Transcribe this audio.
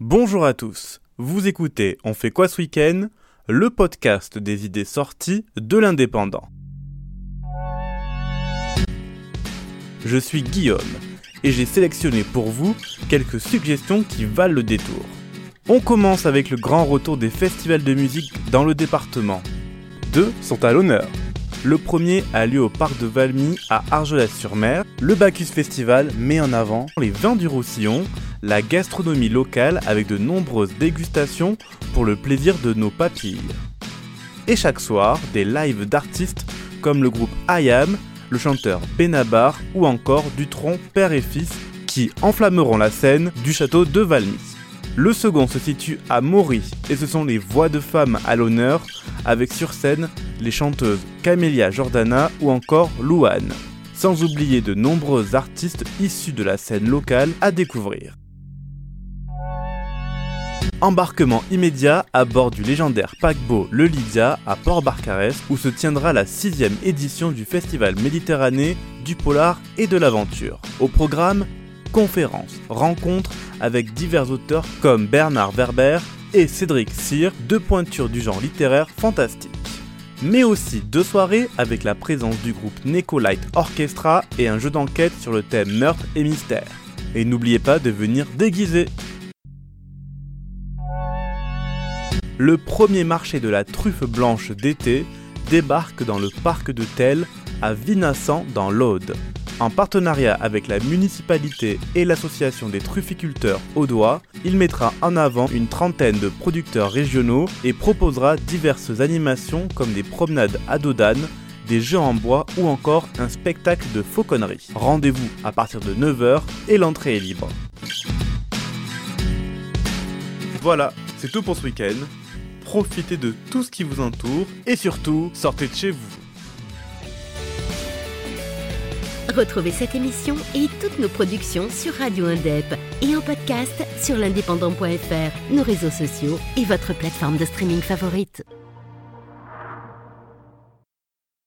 Bonjour à tous, vous écoutez On fait quoi ce week-end? Le podcast des idées sorties de l'indépendant. Je suis Guillaume et j'ai sélectionné pour vous quelques suggestions qui valent le détour. On commence avec le grand retour des festivals de musique dans le département. Deux sont à l'honneur. Le premier a lieu au parc de Valmy à Argelès-sur-Mer. Le Bacchus Festival met en avant les vins du Roussillon, la gastronomie locale avec de nombreuses dégustations pour le plaisir de nos papilles. Et chaque soir, des lives d'artistes comme le groupe IAM, le chanteur Benabar ou encore Dutron père et fils qui enflammeront la scène du château de Valmy. Le second se situe à Maury et ce sont les voix de femmes à l'honneur avec sur scène les chanteuses Camélia Jordana ou encore Louane. Sans oublier de nombreux artistes issus de la scène locale à découvrir. Embarquement immédiat à bord du légendaire paquebot Le Lydia à Port-Barcarès où se tiendra la sixième édition du Festival Méditerranée du Polar et de l'Aventure. Au programme, conférences, rencontres avec divers auteurs comme Bernard Werber et Cédric Cyr, deux pointures du genre littéraire fantastique. Mais aussi deux soirées avec la présence du groupe Neko Light Orchestra et un jeu d'enquête sur le thème meurtre et mystère. Et n'oubliez pas de venir déguiser. Le premier marché de la truffe blanche d'été débarque dans le parc de Tel à Vinassan dans l'Aude. En partenariat avec la municipalité et l'association des trufficulteurs audois, il mettra en avant une trentaine de producteurs régionaux et proposera diverses animations comme des promenades à dos d'âne, des jeux en bois ou encore un spectacle de fauconnerie. Rendez-vous à partir de 9h et l'entrée est libre. Voilà, c'est tout pour ce week-end profitez de tout ce qui vous entoure et surtout, sortez de chez vous. Retrouvez cette émission et toutes nos productions sur Radio Indep et en podcast sur l'indépendant.fr, nos réseaux sociaux et votre plateforme de streaming favorite.